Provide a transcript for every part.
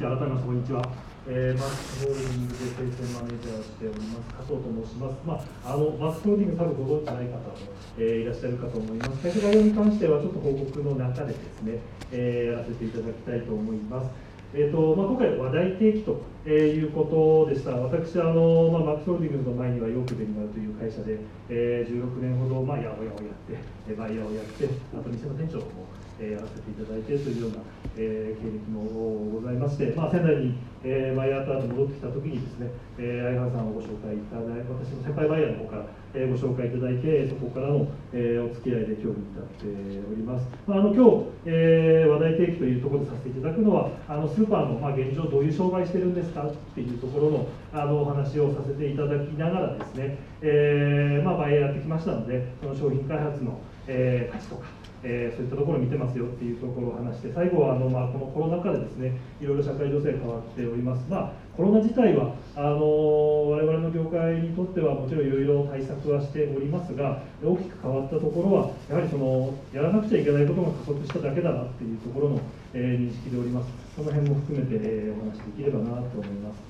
改めましてこんにちは、えー、マスホールディングで生鮮マネージャーをしております加藤と申します、まあ、あのマスホールディング多分ご存知ない方も、えー、いらっしゃるかと思います会社概要に関してはちょっと報告の中でですね、えー、やらせていただきたいと思いますえーとまあ、今回、話題提起とえいうことでした、私、あのまあ、マックスホールディングスの前にはヨークベニマルという会社で、えー、16年ほど、まあ、やおやをやって、バイヤーをやって、あと店の店長もえやらせていただいてというような、え経歴もございまして、まあ、仙台に、えバイヤーとート戻ってきたときにですね、え相原さんをご紹介いただいて、私の先輩バイヤーの方から、えご紹介いただいて、そこからの、えお付き合いで今日に至っております。まあ、あの今日、え話題提起というところでさせていただくのは、あのスーパーの、まあ、現状、どういう商売してるんですかっていうところのあのお話をさせていただきながらですね、えーまあ、バイヤーやってきましたので、その商品開発の、えー、価値とか、えー、そういったところを見てますよっていうところを話して最後はあの、まあ、このコロナ禍でですねいろいろ社会情勢変わっております、まあ、コロナ自体はあの我々の業界にとってはもちろんいろいろ対策はしておりますが大きく変わったところはやはりそのやらなくちゃいけないことが加速しただけだなっていうところの、えー、認識でおります。その辺も含めて、えー、お話しできればなと思います。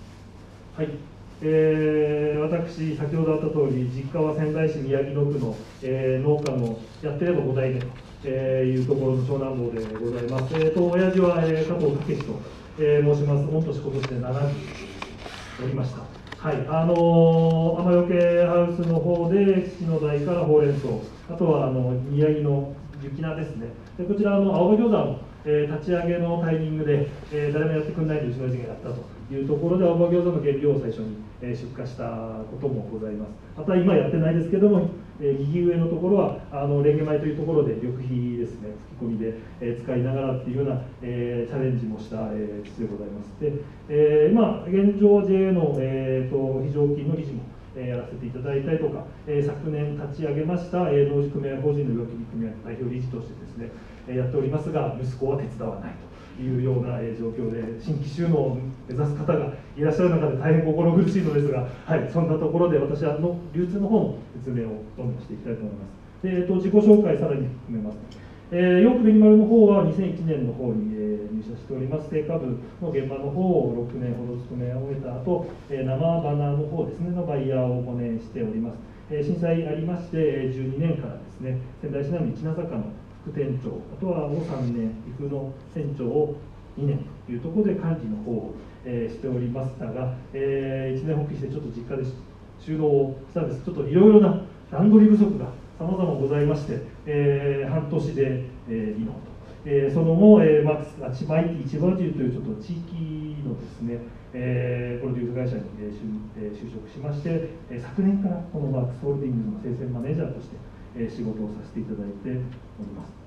はい。えー、私、先ほどあった通り、実家は仙台市宮城野区の、えー、農家のやってれば5代目と。えー、いうところの長男坊でございます。えーと、親父は、えー、加藤武と、えー、申します。御年今年で70おりました。はい、あのー、雨よけハウスの方で父の代からほうれん草、あとはあの宮城の雪菜ですね。でこちらの青葉餃子の、えー、立ち上げのタイミングで、えー、誰もやってくれないとうちの親父がやったと。いうところで青葉餃子の原料を最初に、え出荷したこともございますまた今やってないですけども、え右上のところはあのレンゲ米というところで緑肥ですね吹き込みで、え使いながらっていうような、えチャレンジもした、え父でございますで、え今現状 JA の、えーと、非常勤の理事もえやらせていただいたりとか、え昨年立ち上げました、え農事組合法人の病気組合の代表理事としてですね、えやっておりますが息子は手伝わないと。いうような状況で新規収納を目指す方がいらっしゃる中で大変心苦しいのですが、はい、そんなところで私はの流通の方の説明をどんどんしていきたいと思います。でえっと、自己紹介さらに含めます。えー、ヨークベニマルの方は2001年の方に、えー、入社しております成果部の現場の方を6年ほど勤め終えた後、えー、生バナーの方ですねのバイヤーを5年しております、えー、震災ありまして12年からですね仙台市内の一名坂の副店長あとはもう3年育の船長を2年というところで管理の方を、えー、しておりましたが、えー、1年発起してちょっと実家で収納をしたんですちょっといろいろな段取り不足がさまざまございまして、えー、半年で、えー、離農と。えー、その後、えーまあ、千葉市市場中というちょっと地域のですね、えー、プロデュース会社に、えー、就職しまして、えー、昨年からこのマックスホールディングスの生鮮マネージャーとして、仕事をさせていただいております。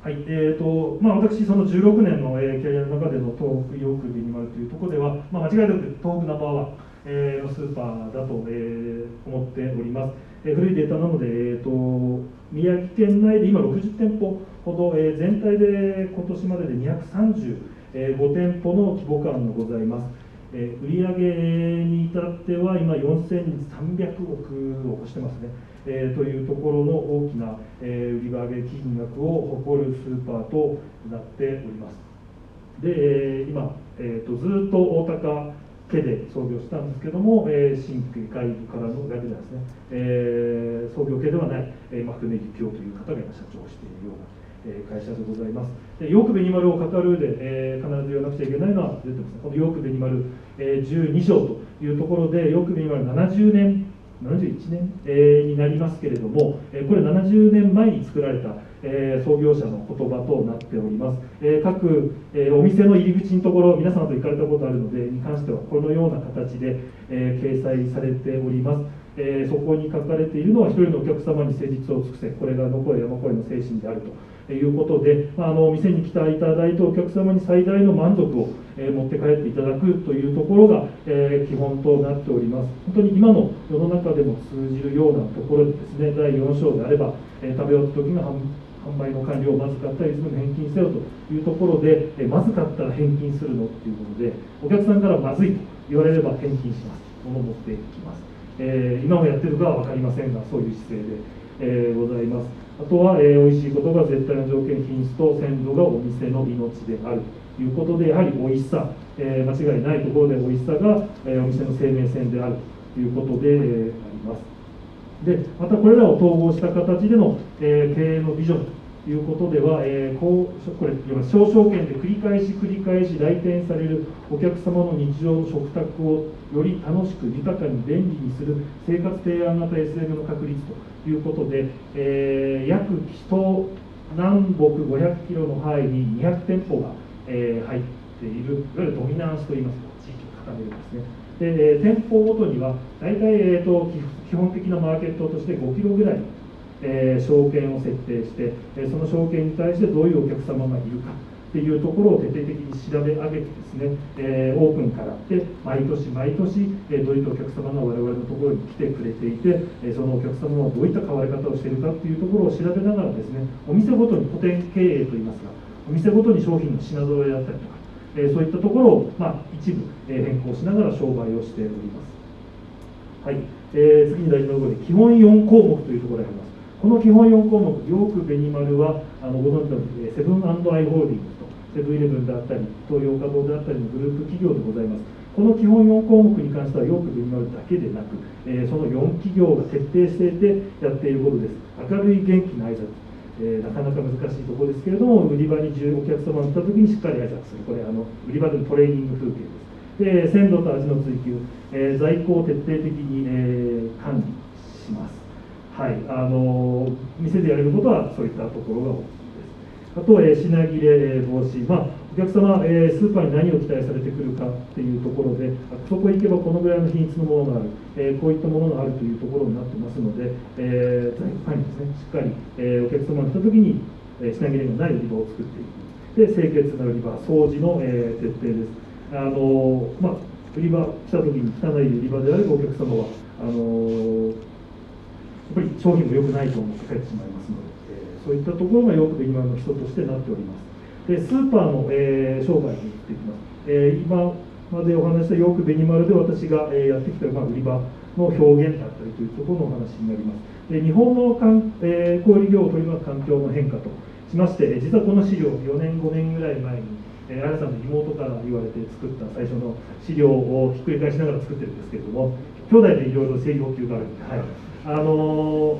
はいえーとまあ、私、その16年の、えー、キャリアの中での東北ヨークビニマルというところでは、まあ、間違いなく東北ナンバーワン、えー、のスーパーだと、えー、思っております。えー、古いデータなので、えーと、宮城県内で今60店舗ほど、えー、全体で今年までで235店舗の規模感がございます。えー、売上に至っては今4300億を超してますね。えー、というところの大きな、えー、売上金額を誇るスーパーとなっております。で、えー、今、えーと、ずっと大高家で創業したんですけども、えー、新規外部からの外部ですね、えー、創業系ではない、えー、マクネギピオという方が今社長をしているような。え会社でございます。でヨークベニマルを語る上で、えー、必ず言わなくちゃいけないのは出てます。このヨークベニマル、えー、12章というところで、ヨークベニマル70年71年、えー、になりますけれども、えー、これ70年前に作られた、えー、創業者の言葉となっております、え各、えお店の入り口のところ皆様と行かれたことあるのでに関してはこのような形で、え掲載されておりますえそこに書かれているのは一人のお客様に誠実を尽くせこれがの声山声の精神であるということで、まあ、あの店に来ていただいてお客様に最大の満足を、え、持って帰っていただくというところが、え、基本となっております。本当に今の世の中でも通じるようなところでですね第4章であれば、え、食べ終わった時の販売の完了をまずかったらいつでも返金せよというところで、えまずかったら返金するのっていうことでお客さんからまずいと言われれば返金します。物を持っていきます、え今もやってるかは分かりませんがそういう姿勢で、えございます。あとは、えー、美味しいことが絶対の条件品質と鮮度がお店の命であるということでやはり美味しさ、えー、間違いないところで美味しさが、えー、お店の生命線であるということで、えー、あります。でまたこれらを統合した形での、えー、経営のビジョンいうことでは、えー、こうこれ少々券で繰り返し繰り返し来店されるお客様の日常の食卓をより楽しく豊かに便利にする生活提案型 SM の確率ということで、えー、約人南北500キロの範囲に200店舗が、えー、入っているいわゆるドミナンスといいますか地域を固めるんですね。で、えー、店舗ごとには大体、えーと、基本的なマーケットとして5キロぐらい、えー、証券を設定して、えー、その証券に対してどういうお客様がいるかっていうところを徹底的に調べ上げてですね、えー、オープンからで毎年毎年、えー、どういったお客様が我々のところに来てくれていて、えー、そのお客様はどういった買われ方をしているかっていうところを調べながらですねお店ごとに補填経営といいますかお店ごとに商品の品揃えだったりとか、えそういったところを、まあ、一部、え変更しながら商売をしております。はいえー、次に大事なところで基本4項目というところがあります。この基本4項目、ヨークベニマルはあのご存知のセブンアイ・ホールディングスとセブンイレブンであったり、東洋華堂であったりのグループ企業でございます。この基本4項目に関しては、よくベニマルだけでなく、えー、その4企業が徹底していてやっていることです。明るい元気な挨拶。えー、なかなか難しいところですけれども、売り場にお客様が来たときにしっかり挨拶する、これあの、売り場でのトレーニング風景です。で鮮度と味の追求、えー、在庫を徹底的に、えー、管理します。はい、あの店でやれることはそういったところが多い。あと、え品切れ防止、まあ、お客様、えスーパーに何を期待されてくるかっていうところで、そこへ行けばこのぐらいの品質のものがある、えこういったものがあるというところになってますので、え在庫管理ですね、しっかり、えお客様が来たときに、え品切れがない売り場を作っていく、で清潔な売り場、掃除の、え徹底です。あのまあ、売り場来たときに汚い売り場であればお客様はあのぱり商品も良くないと思って帰ってしまいますので。そういったところがよく今の人としてなっております。でスーパーの、えー、商売に行ってきます、えー、今までお話したよくベニマルで私が、えー、やってきた、まあ、売り場の表現だったりというところのお話になります。で日本のかん、えー、小売業を取り巻く環境の変化としまして実はこの資料4年5年ぐらい前にえー、あやさんの妹から言われて作った最初の資料をひっくり返しながら作ってるんですけれども兄弟でいろいろ制御級があるんで、はい。あの、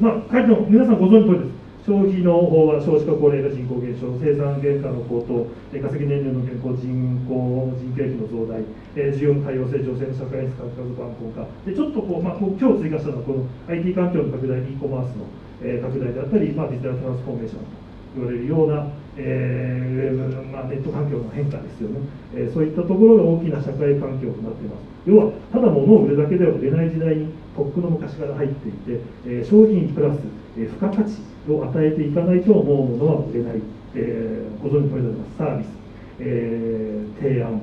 まあ、書いても皆さんご存知の通りです消費の方は少子化高齢化人口減少生産原価の高騰稼ぎ年齢の健康人口人件費の増大需要の多様性女性の社会質価格万本化でちょっとこう、まあ、今日追加したのはこの IT 環境の拡大 e コマースの、拡大であったり、まあ、デジタルトランスフォーメーションと言われるような、えーまあ、ネット環境の変化ですよね、えー、そういったところが大きな社会環境となっています。要はただ物を売るだけでは売れない時代にとっくの昔から入っていて、えー、商品プラス、え付加価値を与えていかないと思うものは売れない、えー、ご存知の通りでございます。サービス、えー、提案、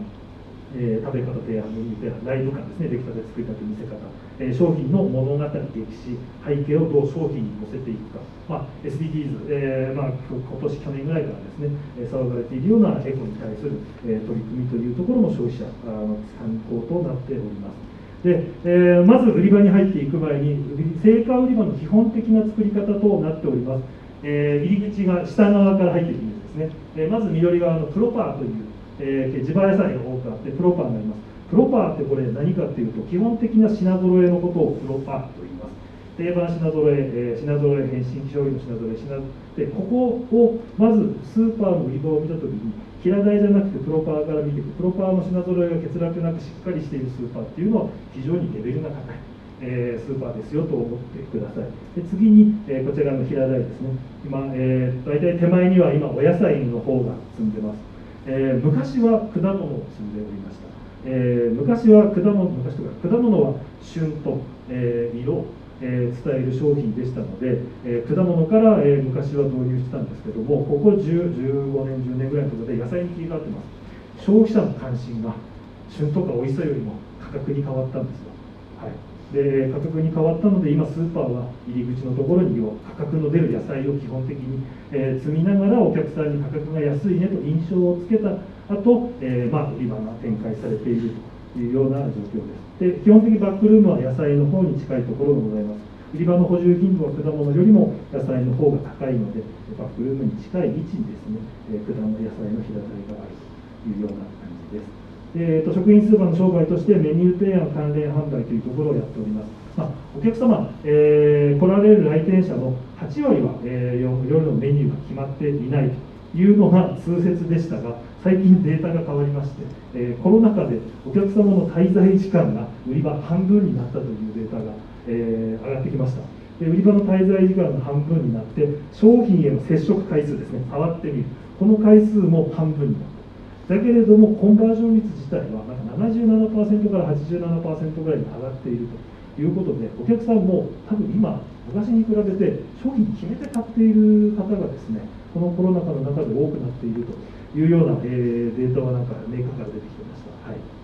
えー、食べ方提案の提案ライブ感ですね。出来たて作りたて見せ方、えー、商品の物語歴史背景をどう商品に乗せていくか、まあ、SDGs、えーまあ、今年去年ぐらいからですね騒がれているようなエコに対する、えー、取り組みというところも消費者の参考となっております。で、えー、まず売り場に入っていく前に成果売り場の基本的な作り方となっております、えー、入り口が下側から入っていくんですね、えー、まず緑側のプロパーという、えー、地場野菜が多くあってプロパーになります。プロパーってこれ何かっていうと基本的な品揃えのことをプロパーと言います。定番品揃え、えー、品揃え変身商品の品揃え品でここをまずスーパーの売り場を見た時に平台じゃなくてプロパーから見ていく。プロパーの品揃えが欠落なくしっかりしているスーパーっていうのは非常にレベルが高い、えー、スーパーですよと思ってください。で次に、えー、こちらの平台ですね。今、えー、大体手前には今お野菜の方が積んでます、えー、昔は果物を積んでおりました、えー、昔は果物昔とか果物は旬と、えー、色えー、伝える商品でしたので、えー、果物から、えー、昔は導入してたんですけどもここ10 15年10年ぐらいのところで野菜に切り替わってます。消費者の関心が旬とか美味しさよりも価格に変わったんですよ、はい、で価格に変わったので今スーパーは入り口のところに価格の出る野菜を基本的に、え積みながらお客さんに価格が安いねと印象をつけた後、えまあ売り場が展開されているというような状況ですで基本的にバックルームは野菜の方に近いところがございます売り場の補充頻度は果物よりも野菜の方が高いのでバックルームに近い位置にですね果物野菜の平台があるというような感じです。えーと、食品スーパーの商売としてメニュー提案関連販売というところをやっております。まあ、お客様、えー、来られる来店者の8割は、えー、夜のメニューが決まっていないというのが通説でしたが、最近データが変わりまして、えー、コロナ禍でお客様の滞在時間が売り場半分になったというデータが、えー、上がってきました。で売り場の滞在時間が半分になって商品への接触回数ですね触ってみるこの回数も半分になっただけれどもコンバージョン率自体はなんか77%から87%ぐらいに上がっているということでお客さんも多分今昔に比べて商品決めて買っている方がですねこのコロナ禍の中で多くなっているというような、えー、データはなんかメーカーから出てきてました。はい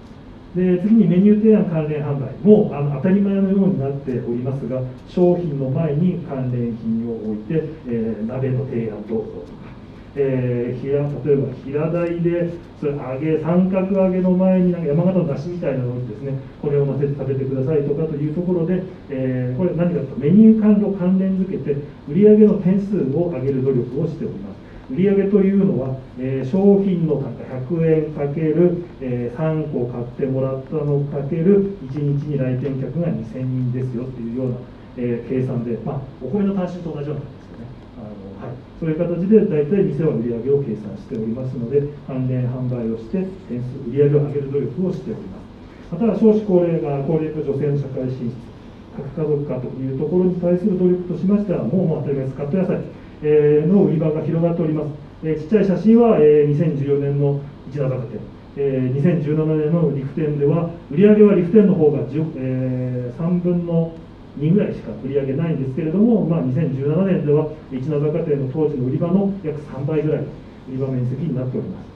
で次にメニュー提案関連販売もあの当たり前のようになっておりますが商品の前に関連品を置いて、えー、鍋の提案どうぞと、えー、例えば平台でそれ揚げ三角揚げの前になんか山形のだしみたいなのにですねこれを乗せて食べてくださいとかというところで、えー、これ何かとメニュー管理を関連づけて売上の点数を上げる努力をしております売上というのは、えー、商品の単価100円かける、えー、3個買ってもらったのかける1日に来店客が2000人ですよっていうような、えー、計算で、まあ、お米の単身と同じような。はい、そういう形で大体店は売り上げを計算しておりますので関連販売をして点数売上を上げる努力をしております。また少子高齢が高齢化女性の社会進出核家族化というところに対する努力としましてはもうもう当たり前ですカット野菜えの売り場が広がっております。えちっちゃい写真は、え2014年の一田坂店、え2017年のリフ店では、売り上げはリフ店の方が、えー、3分の2ぐらいしか売り上げないんですけれども、まあ、2017年では一名坂店の当時の売り場の約3倍ぐらい売り場面積になっております。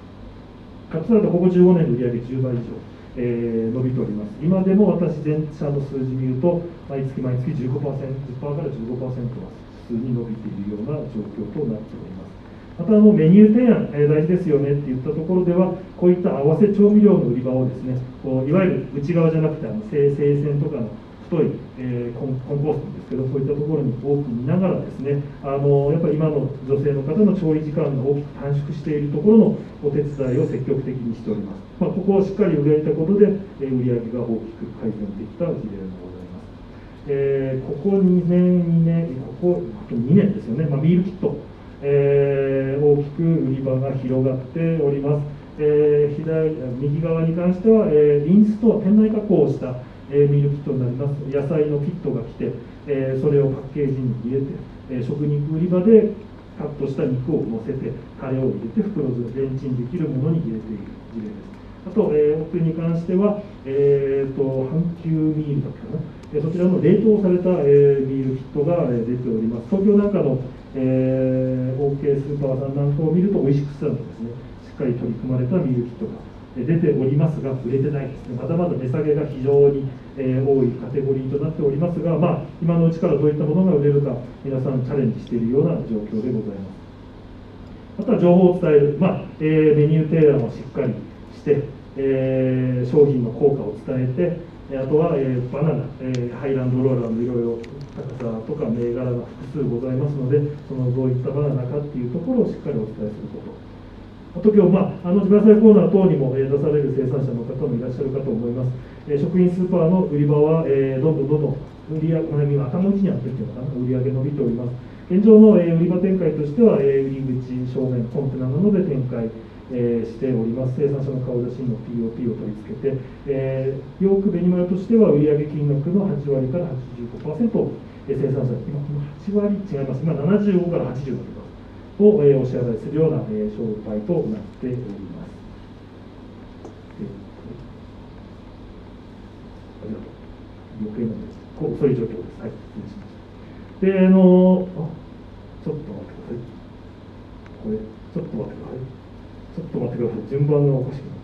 かつてここ15年の売り上げ10倍以上、えー、伸びております。今でも私、全社の数字見ると、毎月毎月15%、10%から15%は普通に伸びているような状況となっております。またあのメニュー提案、えー、大事ですよねって言ったところでは、こういった合わせ調味料の売り場をですね、こういわゆる内側じゃなくて、あの生鮮とかの太い、えー、コンコンポストですけど、そういったところに多く見ながらですね、あのやっぱり今の女性の方の調理時間が大きく短縮しているところのお手伝いを積極的にしております。まあ、ここをしっかり売り上げたことで、えー、売り上げが大きく改善できた事例のえー、ここ2年、2年、ここあと2年ですよね、まあ、ミールキット、えー、大きく売り場が広がっております。えー、左右側に関しては、えー、リンスと店内加工をした、えー、ミールキットになります。野菜のキットが来て、えー、それをパッケージに入れて、えー、食肉売り場でカットした肉を乗せて、タレを入れて、袋詰レンチンできるものに入れている事例です。あと、えー、奥に関しては、えーと、阪急ミールだったかな。そちらの冷凍された、えー、ビールキットが出ております。東京なんかの、えー、OK スーパーさんなんかを見ると、オイシックスさんのですね、しっかり取り組まれたビールキットが出ておりますが、売れてないですね。まだまだ値下げが非常に、え、多いカテゴリーとなっておりますが、まあ、今のうちからどういったものが売れるか、皆さんチャレンジしているような状況でございます。あとは情報を伝える、まあえ、メニュー提案をしっかりして、えー、商品の効果を伝えて、あとは、え、バナナ、え、ハイランドローラーのいろいろ高さとか銘柄が複数ございますので、そのどういったバナナかっていうところをしっかりお伝えすること。あと今日、まあ、あの自家製コーナー等にも、えー、出される生産者の方もいらっしゃるかと思います。えー、食品スーパーの売り場は、えー、どんどんどんどん売り上げ、頭打ちにあってるっていうのかな、売り上げ伸びております。現状の、えー、売り場展開としては、えー、入り口正面コンテナなどで展開えー、しております。生産者の顔写真の POP を取り付けて、えー、ヨークベニマルとしては売上金額の8割から85%を、生産者、今、8割違います。今75から80を、えー、お支払いするような、えー、商売となっております。ありがとう。余計なです。こうそういう状況です。はい、失礼しました。で、あのあ、ちょっと待ってください。これ、ちょっと待ってください。ちょっと待ってください順番がおかしくなっ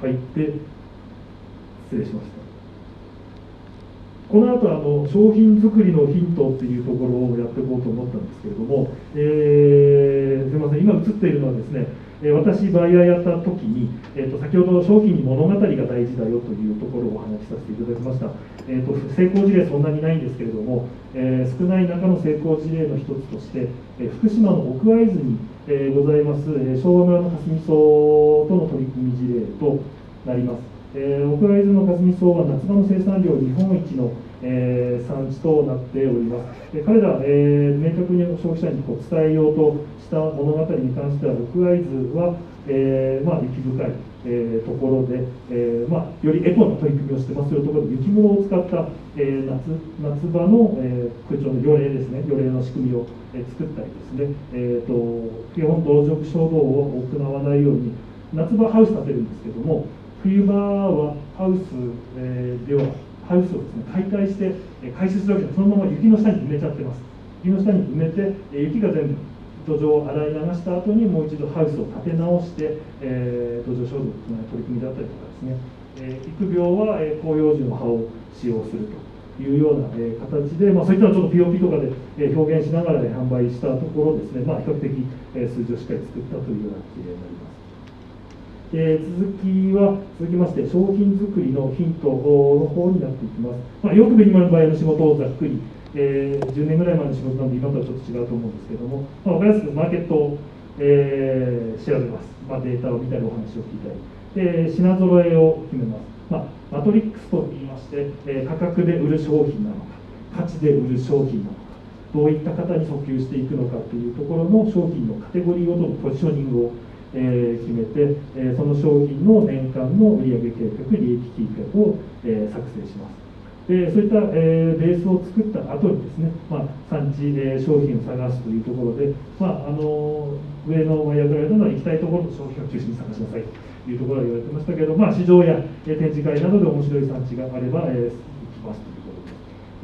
て入って失礼しましたこの後あの商品作りのヒントっていうところをやっていこうと思ったんですけれども、えー、すみません。今映っているのはですね私バイヤーやった時に、えーと、先ほど商品に物語が大事だよというところをお話しさせていただきました、えーと、成功事例そんなにないんですけれども、えー、少ない中の成功事例の一つとして、え福島の奥会津に、えございます、え昭和村の霞草との取り組み事例となります、えー、奥会津の霞草は夏場の生産量日本一のえー、産地となっております。で彼ら、えー、明確に消費者にこう伝えようとした物語に関しては、六会津は、えーまあ、雪深い、えー、ところで、えーまあ、よりエコな取り組みをしてますよところで、雪室を使った、えー、夏夏場の、えー、空調の予冷ですね、予冷の仕組みを、えー、作ったりですね、えーと、基本、同直衝動を行わないように、夏場ハウス建てるんですけども、冬場はハウス、えー、ではハウスをですね解体して回収するわけでそのまま雪の下に埋めちゃってます。雪の下に埋めて雪が全部土壌を洗い流した後にもう一度ハウスを立て直して、えー、土壌消毒の取り組みだったりとかですね、えー、育苗は、え、広葉樹の葉を使用するというような、え、形で、まあ、そういったのをちょっと POP とかで、え、表現しながら、ね、販売したところですね、まあ、比較的、え、数字をしっかり作ったというような事例になります。えー、続きは続きまして商品作りのヒントの方になっていきます、まあ、よくベニマルの場合の仕事をざっくり、えー、10年ぐらい前の仕事なんで今とはちょっと違うと思うんですけども、まあ、分かりやすくマーケットを、えー、調べます、まあ、データを見たりお話を聞いたり。で品揃えを決めます、まあ、マトリックスといいまして、え、価格で売る商品なのか価値で売る商品なのかどういった方に訴求していくのかというところの商品のカテゴリーごとのポジショニングをえ決めて、えその商品の年間の売上計画、利益計画を、え作成します。でそういった、え、ベースを作った後にですね、まあ、産地、えー、商品を探すというところで、まあ、あの上のワイヤードライドの行きたいところの商品を中心に探しなさいというところは言われてましたけど、まあ、市場や、え展示会などで面白い産地があれば、えー、行きますと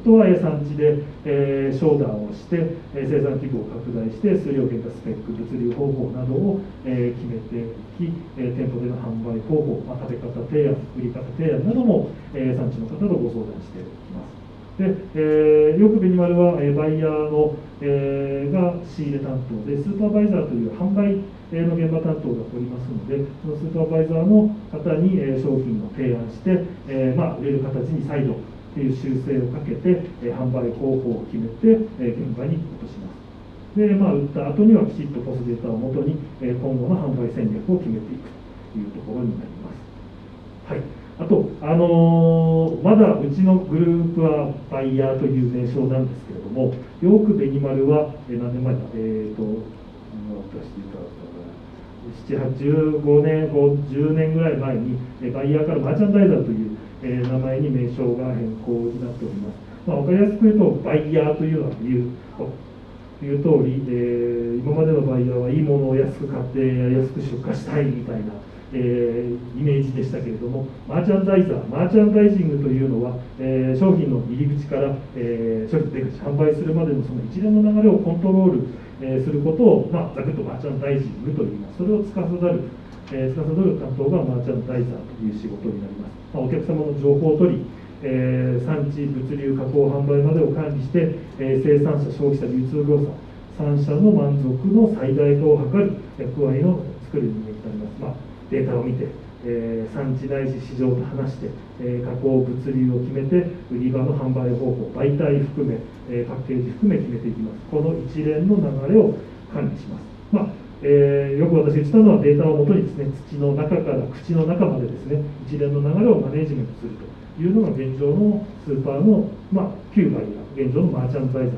とは産地で、えー、商談をして、えー、生産規模を拡大して数量減価スペック物流方法などを、えー、決めていき、えー、店舗での販売方法、まあ、食べ方提案売り方提案なども、えー、産地の方とご相談していきます。で、えー、よくベニマルは、えー、バイヤーの、えー、が仕入れ担当でスーパーバイザーという販売の現場担当がおりますのでそのスーパーバイザーの方に、えー、商品を提案して、えーまあ、売れる形に再度っていう修正をかけて、え販売方法を決めて、え現場に落とします。で、まあ、売った後にはきちっとポスデータをもとに、え今後の販売戦略を決めていくというところになります。はい。あと、あのー、まだうちのグループはバイヤーという名称なんですけれども、よくベニマルは、え何年前だ、えっ、ー、と、出していただいた7、8、15年、10年ぐらい前に、バイヤーからマーチャンダイザーというえー、名前に名称が変更になっております。まあ、分かりやすく言うと、バイヤーというのは言うという通り、えー、今までのバイヤーはいいものを安く買って安く出荷したいみたいな、えー、イメージでしたけれども、マーチャンダイザー、マーチャンダイジングというのは、えー、商品の入り口から、えー、商品出口、販売するまでのその一連の流れをコントロール、えー、することを、まあ、ざくっとマーチャンダイジングといいます。それを司るえー、司る担当がマーチャンダイザーという仕事になります。お客様の情報を取り、えー、産地、物流、加工、販売までを管理して、えー、生産者、消費者、流通業者、3社の満足の最大化を図る役割の作る人間になります。まあ、データを見て、えー、産地ないし市場と話して、えー、加工物流を決めて売り場の販売方法媒体含め、えー、パッケージ含め決めていきますこの一連の流れを管理します、まあえー、よく私言ったのはデータをもとにですね土の中から口の中までですね一連の流れをマネージメントするというのが現状のスーパーの、まあ、9割が現状のマーチャンダイザー、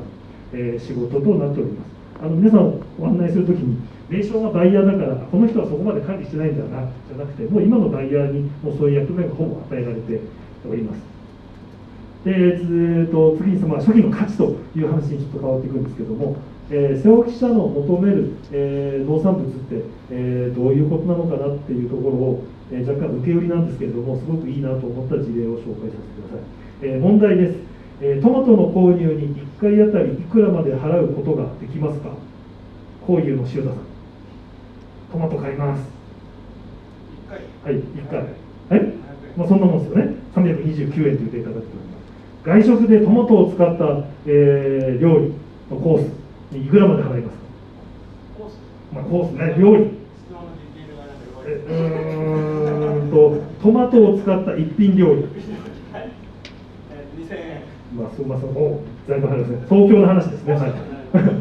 えー、仕事となっております。あの皆さんをご案内するときに名称がバイヤーだからこの人はそこまで管理してないんだなじゃなくてもう今のバイヤーにもうそういう役目がほぼ与えられております。で、えー、と次にその初期の価値という話にちょっと変わっていくんですけどもえー、瀬尾記者の求める、えー、農産物って、えー、どういうことなのかなっていうところを、えー、若干受け売りなんですけれどもすごくいいなと思った事例を紹介させてください、えー、問題です、えー、トマトの購入に1回あたりいくらまで払うことができますか？こういうの塩田さん。トマト買います。1回。はい1回。はい、まあ、そんなもんですよね。329円というデータが出ております。外食でトマトを使った、えー、料理のコースいくらまで払いますか？コース、まあ、コースね料理うーんとトマトを使った一品料理はい、えー、2000円まあ、すみません、お、財務話ですね。東京の話ですね。はい。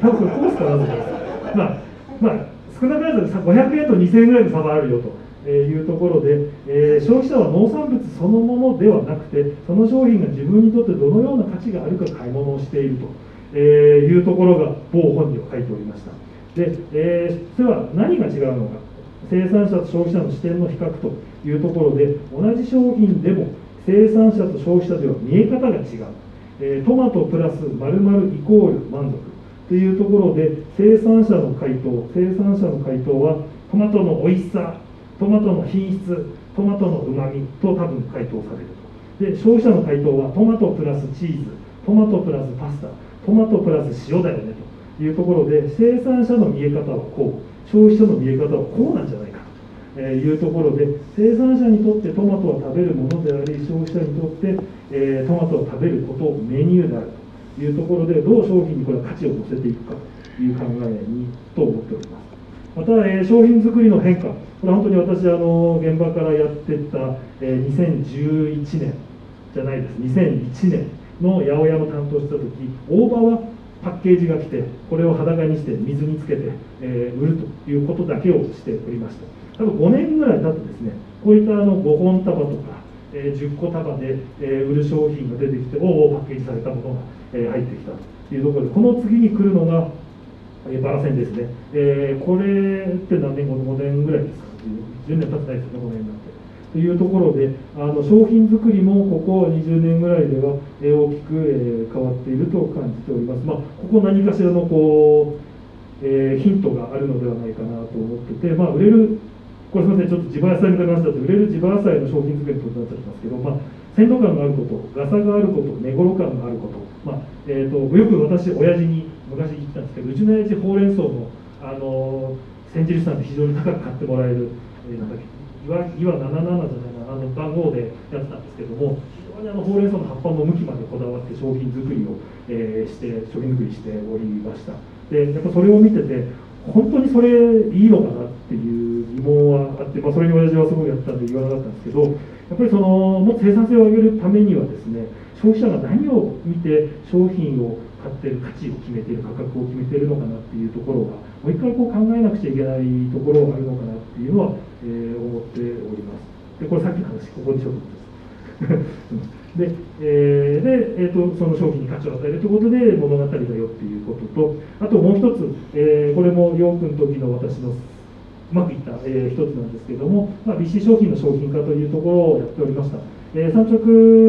多分コースかなと思います。まあ、まあ、少なからず500円と2000円ぐらいの差があるよというところで、えー、消費者は農産物そのものではなくて、その商品が自分にとってどのような価値があるか買い物をしているというところが某本には書いておりました。で、えー、それは何が違うのか。生産者と消費者の視点の比較というところで、同じ商品でも生産者と消費者では見え方が違う。えトマトプラス〇〇イコール満足というところで生産者の回答生産者の回答はトマトの美味しさトマトの品質トマトのうまみと多分回答されるとで消費者の回答はトマトプラスチーズトマトプラスパスタトマトプラス塩だよねというところで生産者の見え方はこう消費者の見え方はこうなんじゃないかというところで生産者にとってトマトは食べるものであり消費者にとってえー、トマトを食べることメニューであるというところでどう商品にこれは価値を乗せていくかという考えにと思っております。また、えー、商品作りの変化。これは本当に私あの現場からやってた、えー、2011年じゃないです。2001年の八百屋の担当した時大葉はパッケージが来てこれを裸にして水につけて、えー、売るということだけをしておりました。多分5年ぐらい経ってですねこういったあの5本束とかえー、10個束で、えー、売る商品が出てきておおパッケージされたものが、えー、入ってきたというところでこの次に来るのが、え、バラ線ですね、えー、これって何年後の？5年ぐらいですか？10年経ってないですよね5年になって。というところであの商品作りもここ20年ぐらいでは、えー、大きく、えー、変わっていると感じております。まあここ何かしらのこうえー、ヒントがあるのではないかなと思ってて、まあ、売れるこれすみません、ちょっと地場野菜の話だと、売れる地場野菜の商品作りとなっちゃいますけど、まあ、鮮度感があること、ガサがあること、寝頃感があること、まあえーと、よく私、親父に昔言ってたんですけど、うちの親父、ほうれん草の、あの千印さんで非常に高く買ってもらえる、えー、なんだっけ、岩岩77じゃないな、あの番号でやってたんですけども、非常にあのほうれん草の葉っぱの向きまでこだわって商品作りを、えー、して、商品作りしておりました。で、やっぱそれを見てて、本当にそれいいのかなっていう疑問はあって、まあ、それに親父はすごいやったんで言わなかったんですけどやっぱりそのもっと生産性を上げるためにはですね消費者が何を見て商品を買ってる価値を決めている価格を決めているのかなっていうところがもう一回こう考えなくちゃいけないところがあるのかなっていうのは、えー、思っております。でこれさっきの話ここにしとくんです。で、えー、で、えーと、その商品に価値を与えるということで物語だよっていうこととあともう一つ、えー、これもヨークの時の私のうまくいった、えー、一つなんですけれども、まあ、BC 商品の商品化というところをやっておりました、えー、産直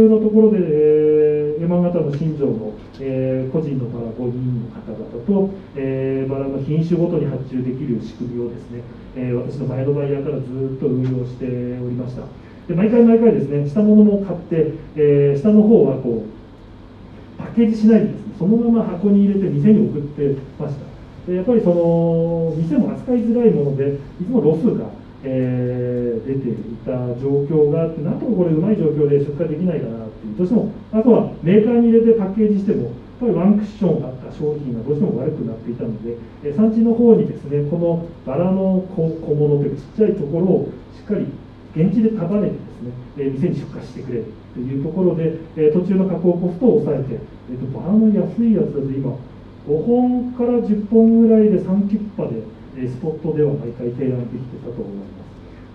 のところで、えー、山形の新庄の、えー、個人のバラ5人の方々と、えー、バラの品種ごとに発注できる仕組みをですね、えー、私の前のバイヤーからずっと運用しておりました。で毎回毎回ですね下物も買って、えー、下の方はこうパッケージしないでですねそのまま箱に入れて店に送ってました。でやっぱりその店も扱いづらいものでいつもロスが、えー、出ていた状況があってなんとかこれうまい状況で出荷できないかなていうどうしてもあとはメーカーに入れてパッケージしてもやっぱりワンクッションあった商品がどうしても悪くなっていたので、え産地の方にですねこのバラの小物というかちっちゃいところをしっかり現地で束ねてですね、え店に出荷してくれるというところで、え途中の加工コストを抑えて、えーと、バラの安いやつだと今、5本から10本ぐらいで3キッパで、えスポットでは毎回提案できてたと思います。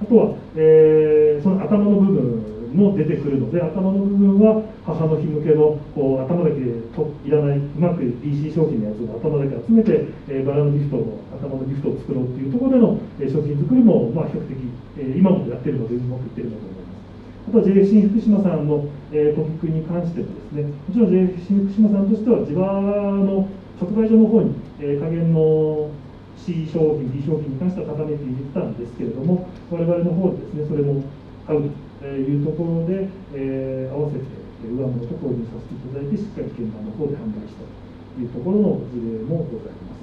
あとは、えー、その頭の部分も出てくるので、頭の部分は母の日向けのこう頭だけといらない、うまく DC 商品のやつの頭だけ集めて、えー、バラのギフトの頭のギフトを作ろうというところでの、えー、商品作りも、まあ、比較的え今もやってるのでうまくいってるんだと思います。あとは JFC 福島さんの、えー、トピックに関してもですね、もちろん JFC 福島さんとしては地場の直売所の方に、えー、加減の C 商品、D 商品に関しては固めて入れてたんですけれども、我々の方でですね、それも買ういうところで、えー、合わせて上物と購入させていただいて、しっかり現場の方で販売したというところの事例もございます。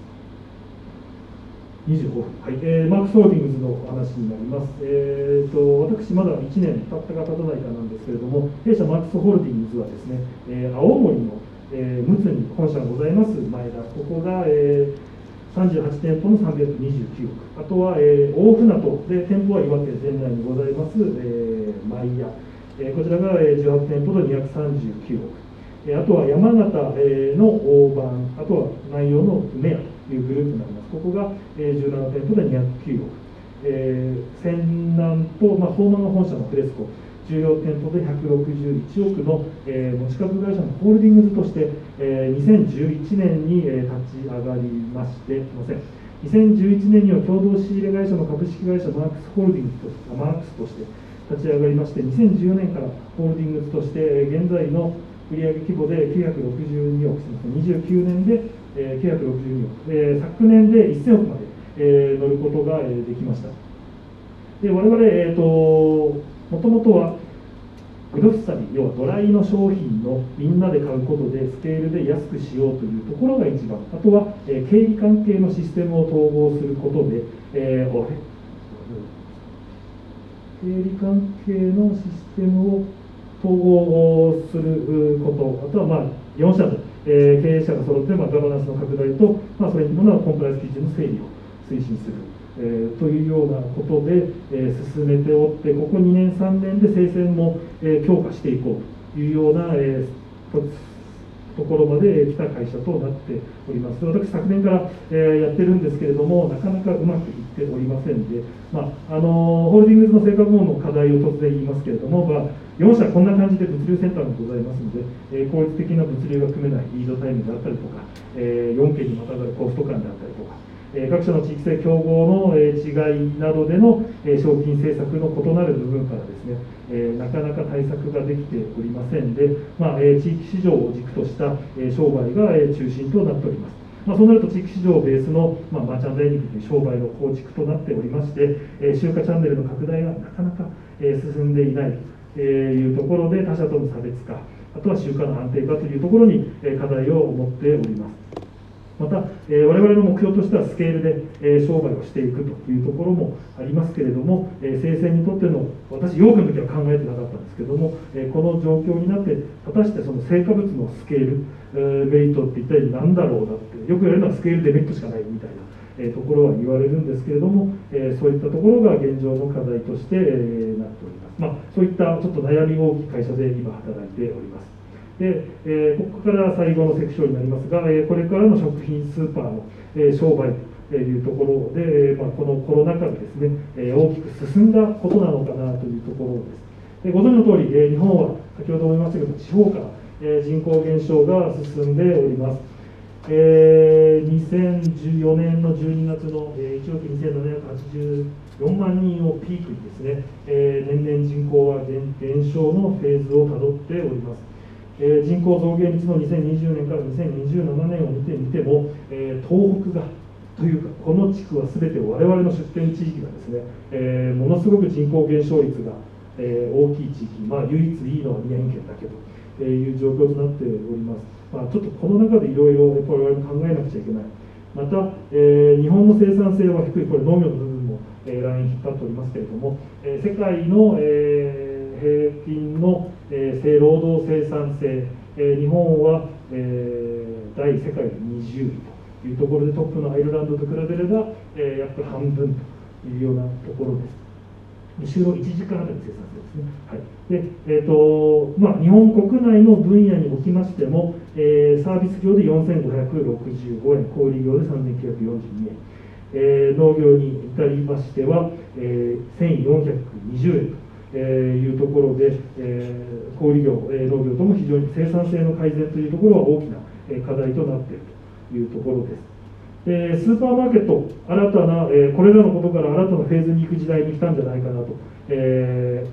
25分、はい。えー、マークスホールディングスの話になります、えーと、私、まだ1年経ったか経たないかなんですけれども、弊社マークスホールディングスはですね、えー、青森の、えー、陸奥に本社がございます。前田、ここが、えー、38店舗の329億、あとは、えー、大船渡で店舗は岩手県内にございます、えー、マイヤ、えー、こちらが、18店舗で239億、えー、あとは山形、えー、の大判、あとは内容の梅屋というグループになります。ここが、えー、17店舗で209億、えー、泉南と、まあ、相馬の本社のフレスコ、重要店舗で161億の、えー、持ち株会社のホールディングズとして、えー、2011年に、えー、立ち上がりまして、すみません。2011年には共同仕入れ会社の株式会社マークスホールディングスとマークスとして立ち上がりまして、2014年からホールディングスとして、現在の売上規模で962億、すみません、29年で、えー、962億、えー、昨年で1000億まで、えー、乗ることが、できました。で我々、えーともともとはグロッサリー要はドライの商品のみんなで買うことでスケールで安くしようというところが一番。あとは、え、経理関係のシステムを統合することで、えー、経理関係のシステムを統合すること。あとはまあ4社の、え、経営者が揃って、まあ、ガバナンスの拡大と、まあ、それに伴うコンプライアンス基準の整理を推進する。えー、というようなことで、えー、進めておってここ2年3年で生鮮も、えー、強化していこうというような、えー、ところまで来た会社となっております。私昨年から、えー、やってるんですけれどもなかなかうまくいっておりませんで、まあ、あのホールディングズの成果部門の課題を突然言いますけれども、まあ、4社こんな感じで物流センターがございますので、えー、効率的な物流が組めないリードタイムであったりとか、えー、4件にまたがるコスト感であったりとかえ各社の地域性競合の、え違いなどでの、え商品政策の異なる部分からですね、えなかなか対策ができておりませんで、まあ、え地域市場を軸とした、え商売が、え中心となっております。まあ、そうなると地域市場をベースの、まあ、マーチャンダイニングという商売の構築となっておりまして、えー、集荷チャンネルの拡大がなかなか、えー、進んでいないというところで他社との差別化あとは集荷の安定化というところに、え課題を持っております。また、えー、我々の目標としてはスケールで、えー、商売をしていくというところもありますけれども、えー、生鮮にとっての私ヨークの時は考えてなかったんですけれども、えこの状況になって果たしてその成果物のスケール、えメリットって一体何だろうだってよく言われるのはスケールデメリットしかないみたいな、えところは言われるんですけれども、えそういったところが現状の課題として、えなっております、まあ、そういったちょっと悩み大きい会社で今働いております。で、えー、ここから最後のセクションになりますが、えー、これからの食品スーパーの、えー、商売というところで、えーまあ、このコロナ禍でですね、えー、大きく進んだことなのかなというところです。でご存知の通り、えー、日本は先ほども言いましたけど、地方から、えー、人口減少が進んでおります。えー、2014年の12月の、えー、1億2784万人をピークにですね、えー、年々人口は減減少のフェーズをたどっております。えー、人口増減率の2020年から2027年を見てみても、えー、東北がというかこの地区は全て我々の出店地域がですね、えー、ものすごく人口減少率が、え大きい地域、まあ、唯一いいのは宮城県だけという状況となっております、まあ、ちょっとこの中でいろいろ我々も考えなくちゃいけない。また、え日本の生産性は低いこれ農業の部分も、えライン引っ張っておりますけれども、え世界の、えー平均の、えー、労働生産性、えー、日本は、えー、第世界で20位というところでトップのアイルランドと比べれば、えー、約半分というようなところです。就労1時間あたり生産性ですね。はいでえーとまあ、日本国内の分野におきましても、えー、サービス業で4565円、小売業で3942円、えー、農業に至りましては、えー、1420円とえいうところで、え小売業、え農業とも非常に生産性の改善というところは大きな、え課題となっているというところです。えスーパーマーケット、新たな、えこれらのことから新たなフェーズに行く時代に来たんじゃないかなと、え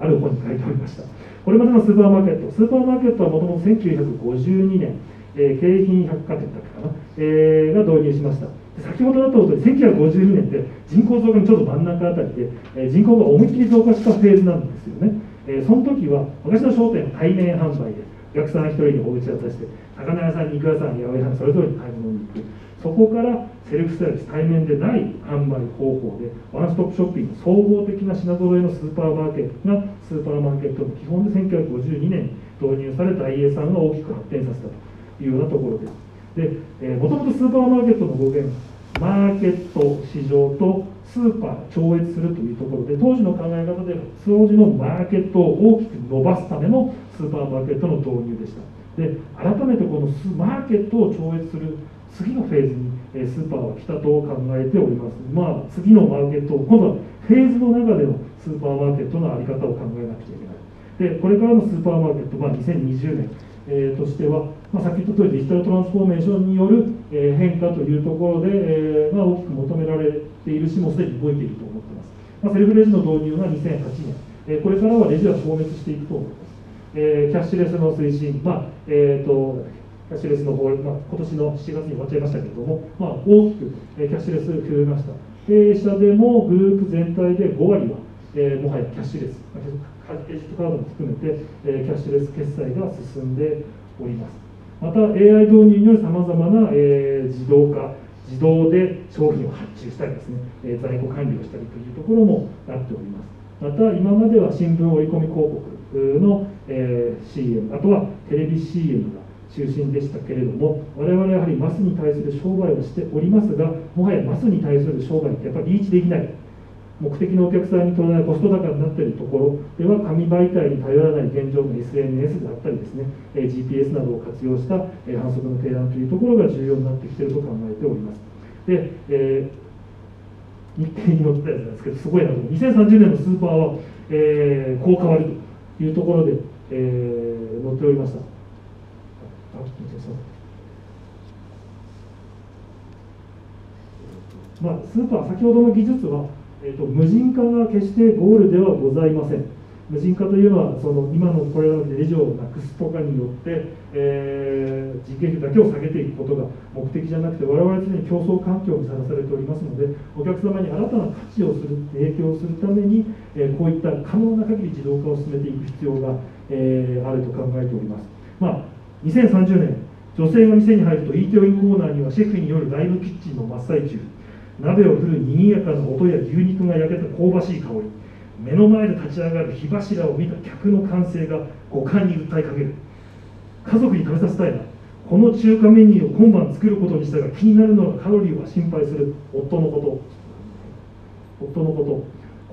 ある本に書いておりました。これまでのスーパーマーケット、スーパーマーケットはもともと1952年、え京浜百貨店だったかな、えが導入しました。先ほどあったことで1952年って人口増加のちょうど真ん中あたりで、えー、人口が思いっきり増加したフェーズなんですよね、えー、その時は昔の商店は対面販売でお客さん一人にお家渡して魚屋さん肉屋さん八百屋さんそれぞれに買い物に行く。そこからセルフサービス対面でない販売方法でワンストップショッピング総合的な品揃えのスーパーマーケットがスーパーマーケットの基本で1952年に導入され大英さんが大きく発展させたというようなところです。で、えー、もともとスーパーマーケットの語源マーケット市場とスーパー超越するというところで当時の考え方では掃除のマーケットを大きく伸ばすためのスーパーマーケットの導入でした。で改めてこのマーケットを超越する次のフェーズにスーパーは来たと考えております。まあ次のマーケットを今度はフェーズの中でのスーパーマーケットの在り方を考えなくちゃいけない。でこれからのスーパーマーケット、まあ、2020年えー、としては、まあ、さっき言ったデジタルトランスフォーメーションによる、えー、変化というところで、えーまあ、大きく求められているしもうすでに動いていると思っています、まあ、セルフレジの導入が2008年、えー、これからはレジは消滅していくと思います、えー、キャッシュレスの推進、まあえーと、キャッシュレスの方、まあ、今年の7月に終わっちゃいましたけれども、まあ、大きく、えー、キャッシュレス増えました。弊社でもグループ全体で5割は、えー、もはやキャッシュレス。クレジットカードも含めて、え、キャッシュレス決済が進んでおります。また AI 導入によるさまざまな、え、自動化自動で商品を発注したりですね、え、在庫管理をしたりというところもなっております。また今までは新聞折り込み広告の、え、CM あとはテレビ CM が中心でしたけれども我々はやはりマスに対する商売をしておりますがもはやマスに対する商売ってやっぱりリーチできない。目的のお客さんに取らないコスト高になっているところでは紙媒体に頼らない現状の SNS であったりですね、GPS などを活用した、反則の提案というところが重要になってきていると考えております。で、えー、日経に載ったやつなんですけど、すごいなと2030年のスーパーは、えー、こう変わるというところで、えー、載っておりました。まあ、スーパー、先ほどの技術はえーと、無人化が決してゴールではございません。無人化というのはその今のこれまでレジをなくすとかによって、えー、人件費だけを下げていくことが目的じゃなくて我々常に競争環境にさらされておりますのでお客様に新たな価値をする提供するために、えー、こういった可能な限り自動化を進めていく必要が、えー、あると考えております。まあ、2030年女性が店に入るとイートインコーナーにはシェフによるライブキッチンの真っ最中鍋を振るにぎやかな音や牛肉が焼けた香ばしい香り。目の前で立ち上がる火柱を見た客の歓声が五感に訴えかける。家族に食べさせたいな。この中華メニューを今晩作ることにしたが気になるのはカロリーは心配する。夫のこと。夫のこと。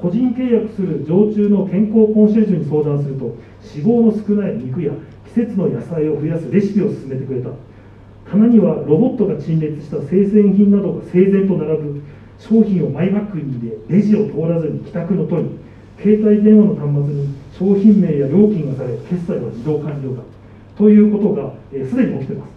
個人契約する常駐の健康コンシェルジュに相談すると脂肪の少ない肉や季節の野菜を増やすレシピを勧めてくれた。棚にはロボットが陳列した生鮮品などが整然と並ぶ商品をマイバッグに入れレジを通らずに帰宅の途に携帯電話の端末に商品名や料金がされ決済は自動完了だということがすで、えー、に起きています、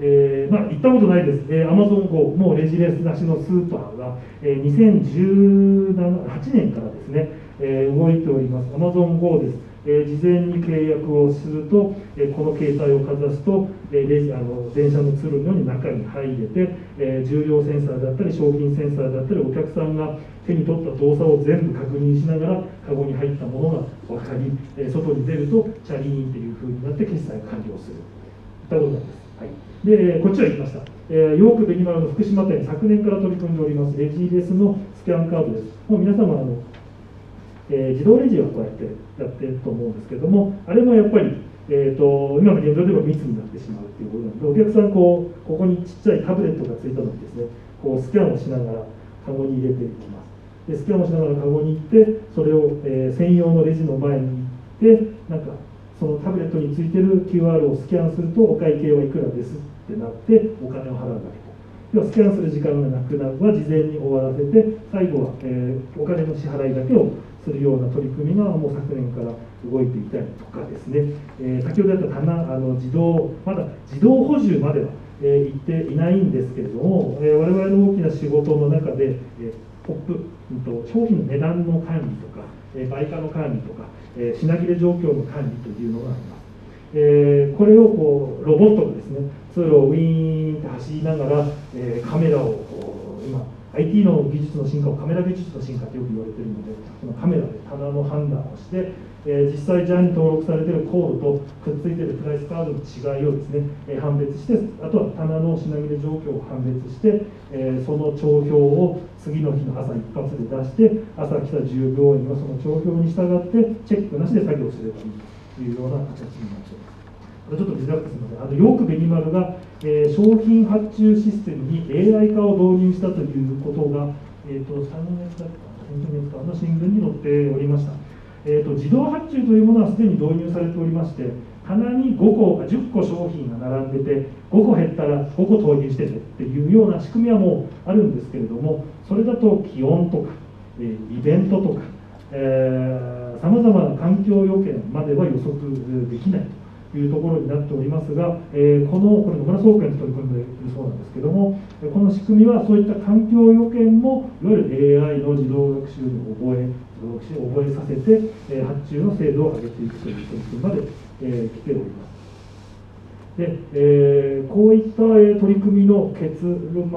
えー、まあ、行ったことないです、えー、Amazon Go もうレジレスなしのスーパーが、えー、2018年からですね、えー、動いております。Amazon Go です。え事前に契約をすると、えこの携帯をかざすと、えレジあの電車の通路のに中に入れて、え重量センサーだったり商品センサーだったりお客さんが手に取った動作を全部確認しながらカゴに入ったものが分かり、え外に出るとチャリーンっていう風になって決済完了する。といったことなんです。はい。でこっちは行きました、えー、ヨークベニマルの福島店昨年から取り組んでおりますレジレスのスキャンカードです。もう皆様あのえー、自動レジはこうやってやってると思うんですけどもあれもやっぱり、えーと、今の現状では密になってしまうということなのでお客さんこうここにちっちゃいタブレットがついたのにですねこうスキャンをしながらカゴに入れていきます。でスキャンをしながらカゴに行ってそれを、えー、専用のレジの前に行ってなんかそのタブレットについてる QR をスキャンするとお会計はいくらですってなってお金を払うだけ要はスキャンする時間がなくなるは事前に終わらせて最後は、えー、お金の支払いだけをするような取り組みがもう昨年から動いていたりとかですね、えー、先ほどやった棚あの自動まだ自動補充までは、えー、行っていないんですけれども、えー、我々の大きな仕事の中で、えー、ポップ、うんと、商品の値段の管理とか、えー、売価の管理とか、えー、品切れ状況の管理というのがあります。えー、これをこうロボットがですね通路をウィーンって走りながら、えー、カメラをこう今 IT の技術の進化をカメラ技術の進化ってよく言われてるのでそのカメラで棚の判断をして、えー、実際ジャンに登録されてるコードとくっついてるプライスカードの違いをですね、えー、判別してあとは棚の品切れ状況を判別して、えー、その帳票を次の日の朝一発で出して朝来た従業員はその帳票に従ってチェックなしで作業すればいいというような形になっています。ちょっと見づらくてすみません、あのヨークベニマルが、えー商品発注システムに AI 化を導入したということが、えー、と3月だったかな、先月かの新聞に載っておりました。えー、と自動発注というものはすでに導入されておりまして、棚に5個、10個商品が並んでて、5個減ったら5個投入してねっていうような仕組みはもうあるんですけれども、それだと気温とか、えーイベントとか、さまざまな環境要件までは予測できないというところになっておりますが、えーこのこれ野村総研と取り組んでいるそうなんですけども、えーこの仕組みはそういった環境要件もいわゆる AI の自動学習に覚え、自動学習を覚えさせて、えー発注の精度を上げていくという取り組みまで、えー来ております。で、えーこういった、え取り組みの結論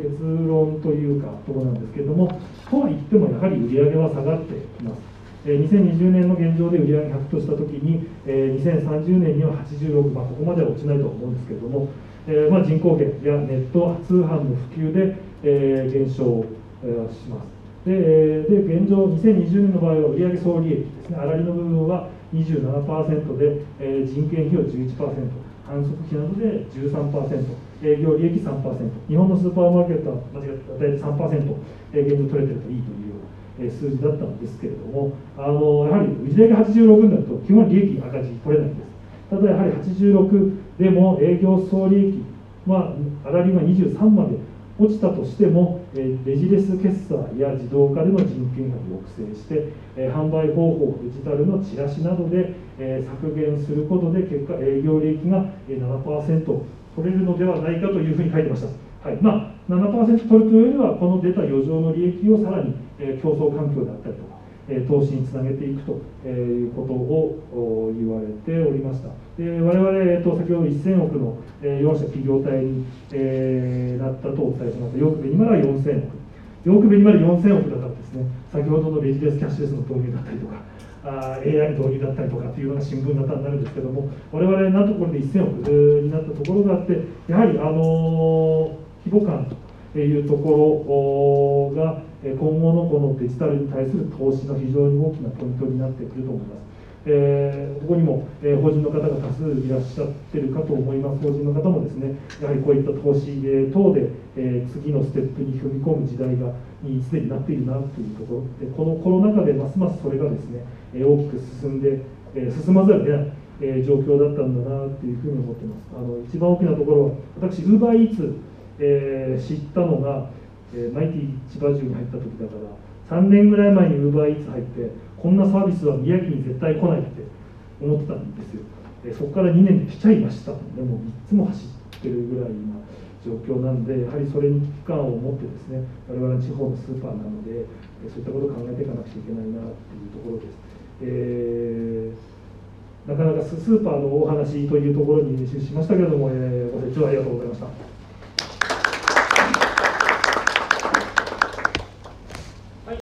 結論というかところなんですけれども、とは言ってもやはり売り上げは下がってきます。2020年の現状で売り上100としたときに、2030年には86、まあ、ここまでは落ちないと思うんですけれども、まあ、人口減やネット通販の普及で、減少、します。で、で現状、2020年の場合は売上総利益ですね、粗利の部分は27%で、え人件費は11%、反則費などで13%、営業利益3%、日本のスーパーマーケットは間違って大体3%、え現状取れてるといいという、数字だったんですけれども、あのやはり売上86になると、基本利益赤字取れないんです。ただやはり86でも営業総利益は粗利が23まで落ちたとしても、えレジレス決済や自動化での人件費を抑制して、え販売方法、デジタルのチラシなどで、え削減することで、結果、営業利益が7%取れるのではないかというふうに書いてました。はいまあ、7%取るというよりは、この出た余剰の利益をさらに、え競争環境であったりとか、え投資につなげていくということを言われておりました。で我々、と、先ほど1000億の、えー4社企業体に、えなったとお伝えしました。ヨークベニマラは4000億。ヨークベニマラ4000億だからですね、先ほどのレジレスキャッシュレスの導入だったりとか、あ AI の導入だったりとかっていうのが新聞型になるんですけども、我々なんところで1000億になったところがあって、やはり、あの規模感というところが、今後のこのデジタルに対する投資の非常に大きなポイントになってくると思います。えーここにも、えー法人の方が多数いらっしゃってるかと思います、法人の方もですね、やはりこういった投資、えー等で、えー次のステップに踏み込む時代がにすでになっているなというところで、このコロナ禍でますますそれがですね、えー大きく進んで、えー進まざるを得ない、えー状況だったんだなというふうに思ってます。あの一番大きなところは、私、ウーバーイーツ、えー知ったのが、えーマイティ千葉中に入った時だから、3年ぐらい前にウーバーイーツ入って、こんなサービスは宮城に絶対来ないって思ってたんですよ。でそこから2年で来ちゃいました。でも3つも走ってるぐらいな状況なんで、やはりそれに危機感を持ってですね、我々は地方のスーパーなので、えそういったことを考えていかなくちゃいけないなっていうところです。えーなかなかスーパーのお話というところに終始しましたけれども、えーご清聴ありがとうございました。